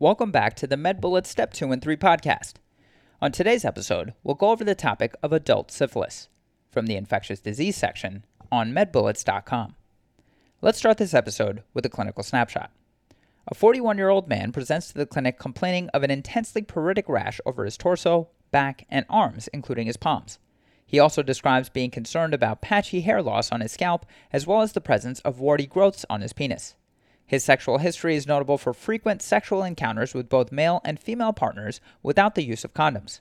Welcome back to the MedBullets Step 2 and 3 podcast. On today's episode, we'll go over the topic of adult syphilis from the infectious disease section on medbullets.com. Let's start this episode with a clinical snapshot. A 41 year old man presents to the clinic complaining of an intensely pruritic rash over his torso, back, and arms, including his palms. He also describes being concerned about patchy hair loss on his scalp, as well as the presence of warty growths on his penis. His sexual history is notable for frequent sexual encounters with both male and female partners without the use of condoms.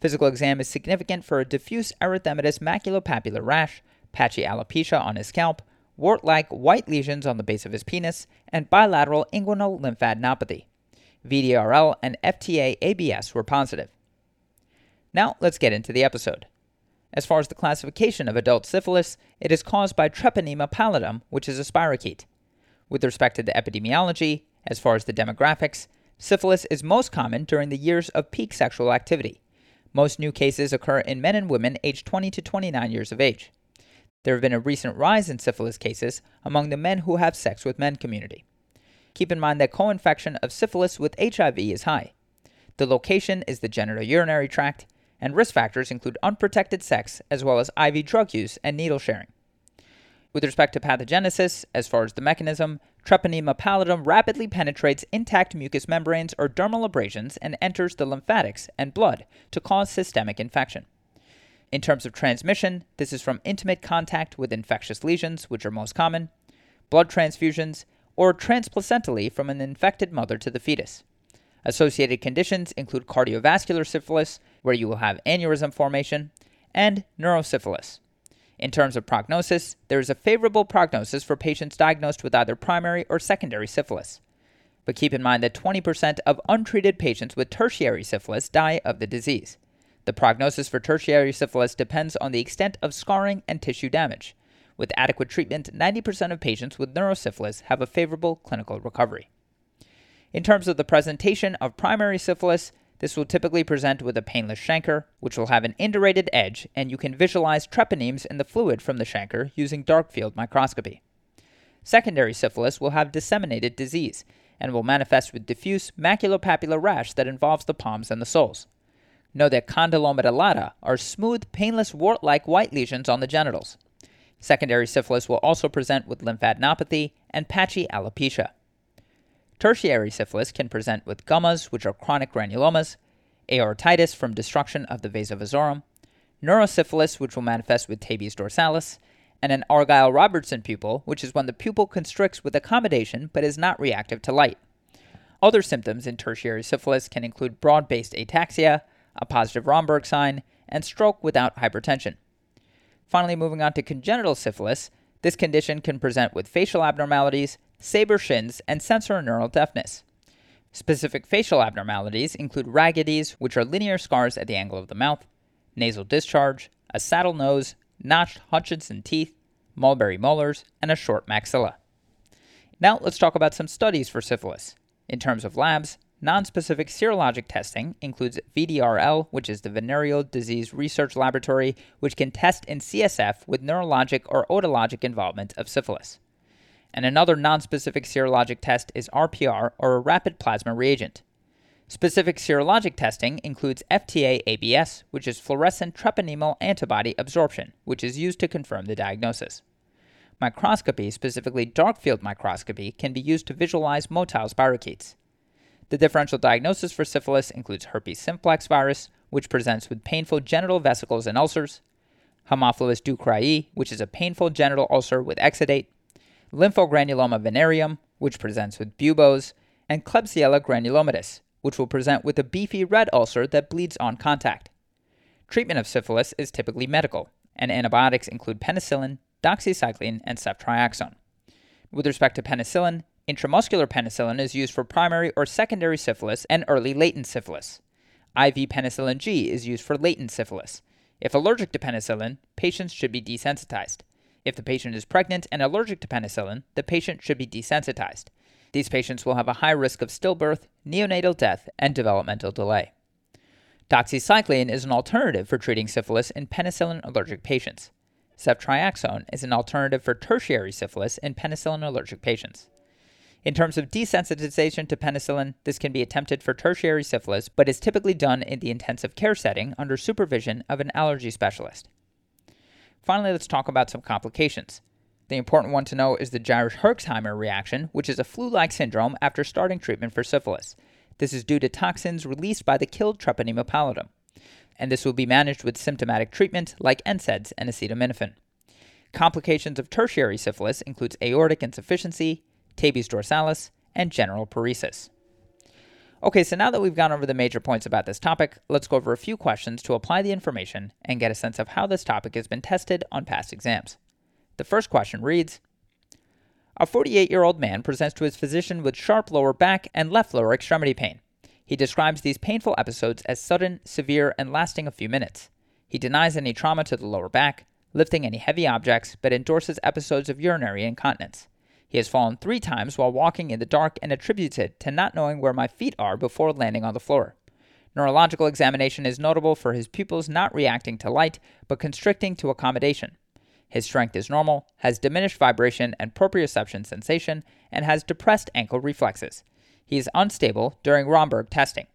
Physical exam is significant for a diffuse erythematous maculopapular rash, patchy alopecia on his scalp, wart like white lesions on the base of his penis, and bilateral inguinal lymphadenopathy. VDRL and FTA ABS were positive. Now let's get into the episode. As far as the classification of adult syphilis, it is caused by Treponema pallidum, which is a spirochete. With respect to the epidemiology, as far as the demographics, syphilis is most common during the years of peak sexual activity. Most new cases occur in men and women aged 20 to 29 years of age. There have been a recent rise in syphilis cases among the men who have sex with men community. Keep in mind that co infection of syphilis with HIV is high. The location is the genitourinary tract, and risk factors include unprotected sex as well as IV drug use and needle sharing. With respect to pathogenesis, as far as the mechanism, Treponema pallidum rapidly penetrates intact mucous membranes or dermal abrasions and enters the lymphatics and blood to cause systemic infection. In terms of transmission, this is from intimate contact with infectious lesions, which are most common, blood transfusions, or transplacentally from an infected mother to the fetus. Associated conditions include cardiovascular syphilis, where you will have aneurysm formation, and neurosyphilis, in terms of prognosis, there is a favorable prognosis for patients diagnosed with either primary or secondary syphilis. But keep in mind that 20% of untreated patients with tertiary syphilis die of the disease. The prognosis for tertiary syphilis depends on the extent of scarring and tissue damage. With adequate treatment, 90% of patients with neurosyphilis have a favorable clinical recovery. In terms of the presentation of primary syphilis, this will typically present with a painless chancre, which will have an indurated edge, and you can visualize treponemes in the fluid from the chancre using dark field microscopy. Secondary syphilis will have disseminated disease and will manifest with diffuse maculopapular rash that involves the palms and the soles. Know that condylomata lata are smooth, painless wart like white lesions on the genitals. Secondary syphilis will also present with lymphadenopathy and patchy alopecia. Tertiary syphilis can present with gummas, which are chronic granulomas, aortitis from destruction of the vasa vasorum, neurosyphilis, which will manifest with tabes dorsalis, and an Argyll Robertson pupil, which is when the pupil constricts with accommodation but is not reactive to light. Other symptoms in tertiary syphilis can include broad based ataxia, a positive Romberg sign, and stroke without hypertension. Finally, moving on to congenital syphilis, this condition can present with facial abnormalities, saber shins, and sensorineural deafness. Specific facial abnormalities include rhagades, which are linear scars at the angle of the mouth, nasal discharge, a saddle nose, notched Hutchinson teeth, mulberry molars, and a short maxilla. Now let's talk about some studies for syphilis. In terms of labs, non-specific serologic testing includes VDRL, which is the Venereal Disease Research Laboratory, which can test in CSF with neurologic or otologic involvement of syphilis and another nonspecific serologic test is RPR or a rapid plasma reagin. Specific serologic testing includes FTA ABS, which is fluorescent treponemal antibody absorption, which is used to confirm the diagnosis. Microscopy, specifically dark field microscopy, can be used to visualize motile spirochetes. The differential diagnosis for syphilis includes herpes simplex virus, which presents with painful genital vesicles and ulcers, Haemophilus ducreyi, which is a painful genital ulcer with exudate, lymphogranuloma venereum, which presents with buboes, and Klebsiella granulomatis, which will present with a beefy red ulcer that bleeds on contact. Treatment of syphilis is typically medical, and antibiotics include penicillin, doxycycline, and ceftriaxone. With respect to penicillin, intramuscular penicillin is used for primary or secondary syphilis and early latent syphilis. IV penicillin G is used for latent syphilis. If allergic to penicillin, patients should be desensitized. If the patient is pregnant and allergic to penicillin, the patient should be desensitized. These patients will have a high risk of stillbirth, neonatal death, and developmental delay. Doxycycline is an alternative for treating syphilis in penicillin allergic patients. Ceftriaxone is an alternative for tertiary syphilis in penicillin allergic patients. In terms of desensitization to penicillin, this can be attempted for tertiary syphilis, but is typically done in the intensive care setting under supervision of an allergy specialist. Finally, let's talk about some complications. The important one to know is the Jarisch-Herxheimer reaction, which is a flu-like syndrome after starting treatment for syphilis. This is due to toxins released by the killed Treponema pallidum, and this will be managed with symptomatic treatment like NSAIDs and acetaminophen. Complications of tertiary syphilis includes aortic insufficiency, tabes dorsalis, and general paresis. Okay, so now that we've gone over the major points about this topic, let's go over a few questions to apply the information and get a sense of how this topic has been tested on past exams. The first question reads A 48 year old man presents to his physician with sharp lower back and left lower extremity pain. He describes these painful episodes as sudden, severe, and lasting a few minutes. He denies any trauma to the lower back, lifting any heavy objects, but endorses episodes of urinary incontinence. He has fallen three times while walking in the dark and attributes it to not knowing where my feet are before landing on the floor. Neurological examination is notable for his pupils not reacting to light, but constricting to accommodation. His strength is normal, has diminished vibration and proprioception sensation, and has depressed ankle reflexes. He is unstable during Romberg testing.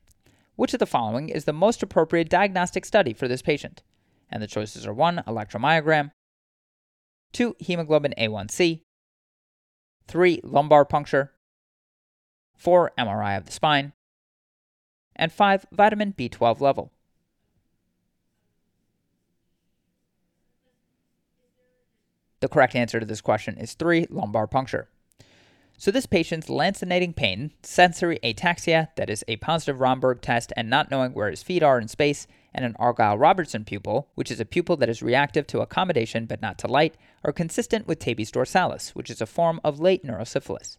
Which of the following is the most appropriate diagnostic study for this patient? And the choices are 1. Electromyogram, 2. Hemoglobin A1C, 3. Lumbar puncture, 4. MRI of the spine, and 5. Vitamin B12 level. The correct answer to this question is 3. Lumbar puncture. So, this patient's lancinating pain, sensory ataxia, that is a positive Romberg test and not knowing where his feet are in space, and an Argyll Robertson pupil, which is a pupil that is reactive to accommodation but not to light, are consistent with tabes dorsalis, which is a form of late neurosyphilis.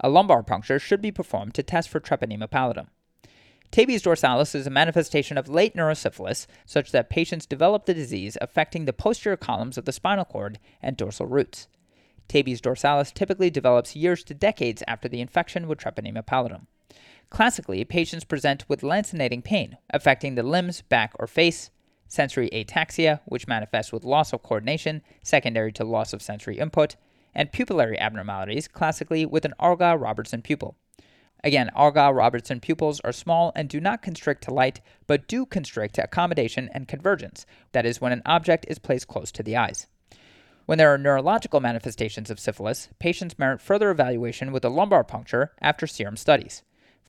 A lumbar puncture should be performed to test for treponema pallidum. Tabes dorsalis is a manifestation of late neurosyphilis, such that patients develop the disease affecting the posterior columns of the spinal cord and dorsal roots. Tabes dorsalis typically develops years to decades after the infection with Treponema pallidum. Classically, patients present with lancinating pain affecting the limbs, back, or face, sensory ataxia, which manifests with loss of coordination secondary to loss of sensory input, and pupillary abnormalities, classically with an Argyll Robertson pupil. Again, Argyll Robertson pupils are small and do not constrict to light, but do constrict to accommodation and convergence, that is, when an object is placed close to the eyes. When there are neurological manifestations of syphilis, patients merit further evaluation with a lumbar puncture after serum studies.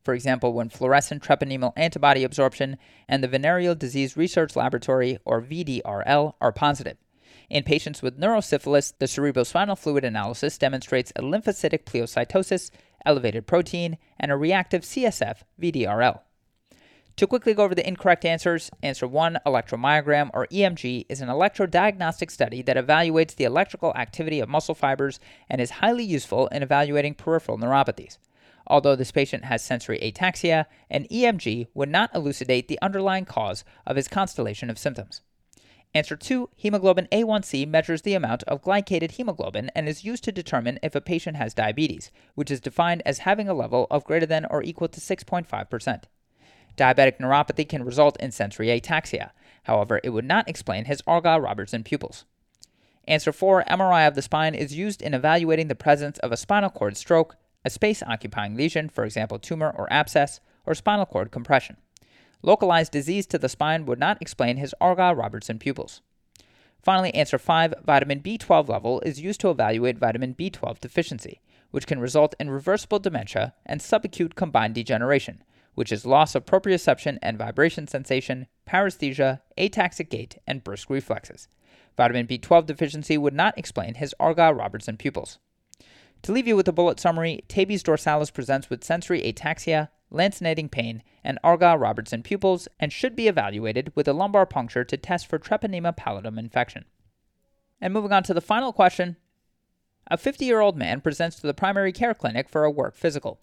For example, when fluorescent treponemal antibody absorption and the Venereal Disease Research Laboratory, or VDRL, are positive. In patients with neurosyphilis, the cerebrospinal fluid analysis demonstrates a lymphocytic pleocytosis, elevated protein, and a reactive CSF VDRL. To quickly go over the incorrect answers, answer 1, electromyogram or EMG is an electrodiagnostic study that evaluates the electrical activity of muscle fibers and is highly useful in evaluating peripheral neuropathies. Although this patient has sensory ataxia, an EMG would not elucidate the underlying cause of his constellation of symptoms. Answer 2 Hemoglobin A1C measures the amount of glycated hemoglobin and is used to determine if a patient has diabetes, which is defined as having a level of greater than or equal to 6.5%. Diabetic neuropathy can result in sensory ataxia. However, it would not explain his Argyll Robertson pupils. Answer 4 MRI of the spine is used in evaluating the presence of a spinal cord stroke, a space occupying lesion, for example, tumor or abscess, or spinal cord compression. Localized disease to the spine would not explain his Argyll Robertson pupils. Finally, answer 5 vitamin B12 level is used to evaluate vitamin B12 deficiency, which can result in reversible dementia and subacute combined degeneration, which is loss of proprioception and vibration sensation, paresthesia, ataxic gait, and brisk reflexes. Vitamin B12 deficiency would not explain his Argyll Robertson pupils. To leave you with a bullet summary, tabes dorsalis presents with sensory ataxia, lancinating pain, and Argyll Robertson pupils and should be evaluated with a lumbar puncture to test for treponema pallidum infection. And moving on to the final question A 50 year old man presents to the primary care clinic for a work physical.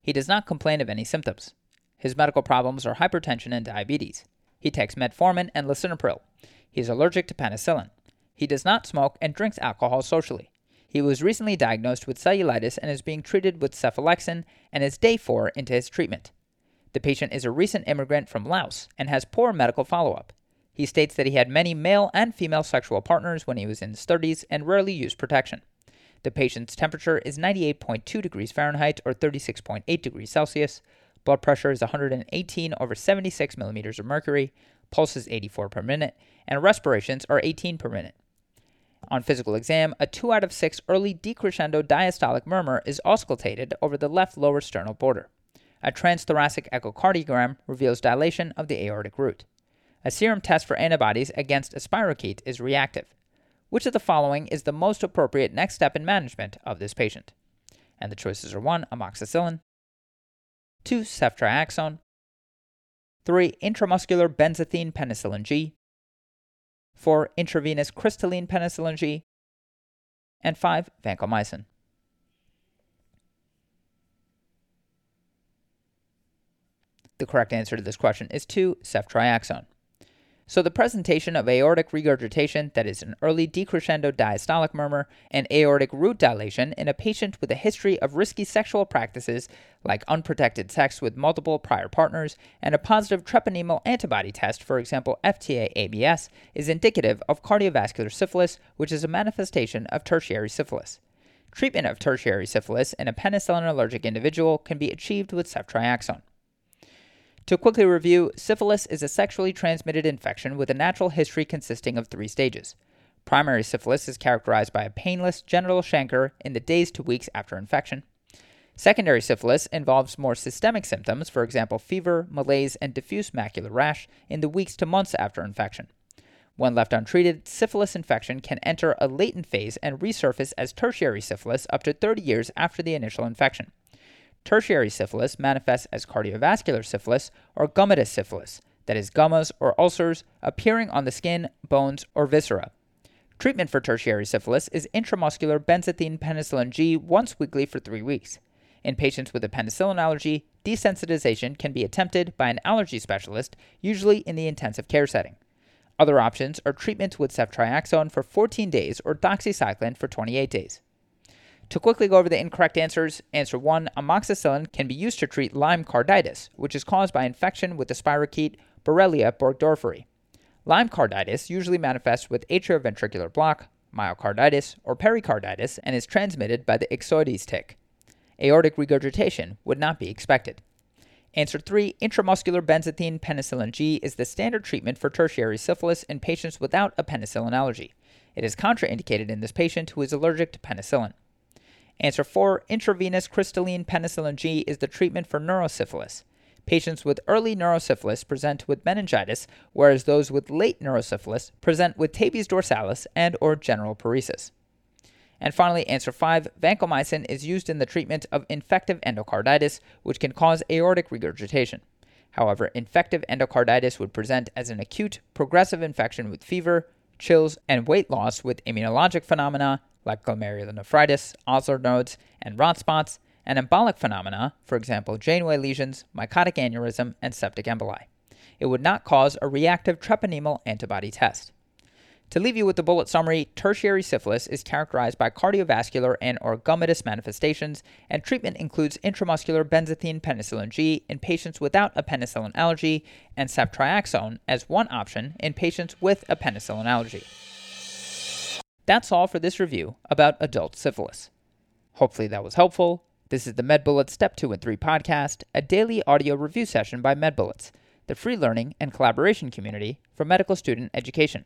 He does not complain of any symptoms. His medical problems are hypertension and diabetes. He takes metformin and lisinopril. He is allergic to penicillin. He does not smoke and drinks alcohol socially. He was recently diagnosed with cellulitis and is being treated with cephalexin and is day four into his treatment. The patient is a recent immigrant from Laos and has poor medical follow up. He states that he had many male and female sexual partners when he was in his 30s and rarely used protection. The patient's temperature is 98.2 degrees Fahrenheit or 36.8 degrees Celsius. Blood pressure is 118 over 76 millimeters of mercury. Pulse is 84 per minute, and respirations are 18 per minute. On physical exam, a 2 out of 6 early decrescendo diastolic murmur is auscultated over the left lower sternal border. A transthoracic echocardiogram reveals dilation of the aortic root. A serum test for antibodies against a spirochete is reactive. Which of the following is the most appropriate next step in management of this patient? And the choices are 1. Amoxicillin, 2. Ceftriaxone, 3. Intramuscular benzathine penicillin G, 4. Intravenous crystalline penicillin G, and 5. Vancomycin. The correct answer to this question is 2. Ceftriaxone. So, the presentation of aortic regurgitation, that is, an early decrescendo diastolic murmur, and aortic root dilation in a patient with a history of risky sexual practices like unprotected sex with multiple prior partners and a positive treponemal antibody test, for example, FTA ABS, is indicative of cardiovascular syphilis, which is a manifestation of tertiary syphilis. Treatment of tertiary syphilis in a penicillin allergic individual can be achieved with ceftriaxone. To quickly review, syphilis is a sexually transmitted infection with a natural history consisting of three stages. Primary syphilis is characterized by a painless genital chancre in the days to weeks after infection. Secondary syphilis involves more systemic symptoms, for example, fever, malaise, and diffuse macular rash, in the weeks to months after infection. When left untreated, syphilis infection can enter a latent phase and resurface as tertiary syphilis up to 30 years after the initial infection. Tertiary syphilis manifests as cardiovascular syphilis or gummatous syphilis, that is, gummas or ulcers appearing on the skin, bones, or viscera. Treatment for tertiary syphilis is intramuscular benzathine penicillin G once weekly for three weeks. In patients with a penicillin allergy, desensitization can be attempted by an allergy specialist, usually in the intensive care setting. Other options are treatment with ceftriaxone for 14 days or doxycycline for 28 days. To quickly go over the incorrect answers, answer 1 amoxicillin can be used to treat Lyme carditis, which is caused by infection with the spirochete Borrelia burgdorferi. Lyme carditis usually manifests with atrioventricular block, myocarditis, or pericarditis and is transmitted by the ixodes tick. Aortic regurgitation would not be expected. Answer 3 Intramuscular benzathine penicillin G is the standard treatment for tertiary syphilis in patients without a penicillin allergy. It is contraindicated in this patient who is allergic to penicillin. Answer 4 Intravenous crystalline penicillin G is the treatment for neurosyphilis. Patients with early neurosyphilis present with meningitis, whereas those with late neurosyphilis present with tabes dorsalis and or general paresis. And finally, answer 5, vancomycin is used in the treatment of infective endocarditis, which can cause aortic regurgitation. However, infective endocarditis would present as an acute, progressive infection with fever, chills, and weight loss with immunologic phenomena like glomerulonephritis, Osler nodes, and Roth spots, and embolic phenomena, for example, Janeway lesions, mycotic aneurysm, and septic emboli. It would not cause a reactive treponemal antibody test. To leave you with the bullet summary, tertiary syphilis is characterized by cardiovascular and or gummatous manifestations, and treatment includes intramuscular benzathine penicillin G in patients without a penicillin allergy and ceftriaxone as one option in patients with a penicillin allergy. That's all for this review about adult syphilis. Hopefully that was helpful. This is the MedBullets Step 2 and 3 podcast, a daily audio review session by MedBullets, the free learning and collaboration community for medical student education.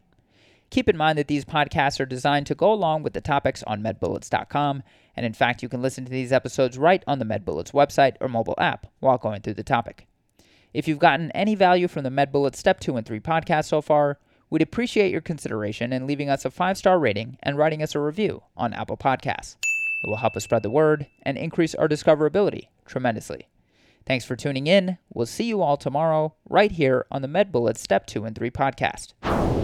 Keep in mind that these podcasts are designed to go along with the topics on medbullets.com, and in fact, you can listen to these episodes right on the MedBullets website or mobile app while going through the topic. If you've gotten any value from the MedBullets Step 2 and 3 podcast so far, We'd appreciate your consideration in leaving us a five star rating and writing us a review on Apple Podcasts. It will help us spread the word and increase our discoverability tremendously. Thanks for tuning in. We'll see you all tomorrow, right here on the MedBullets Step 2 and 3 podcast.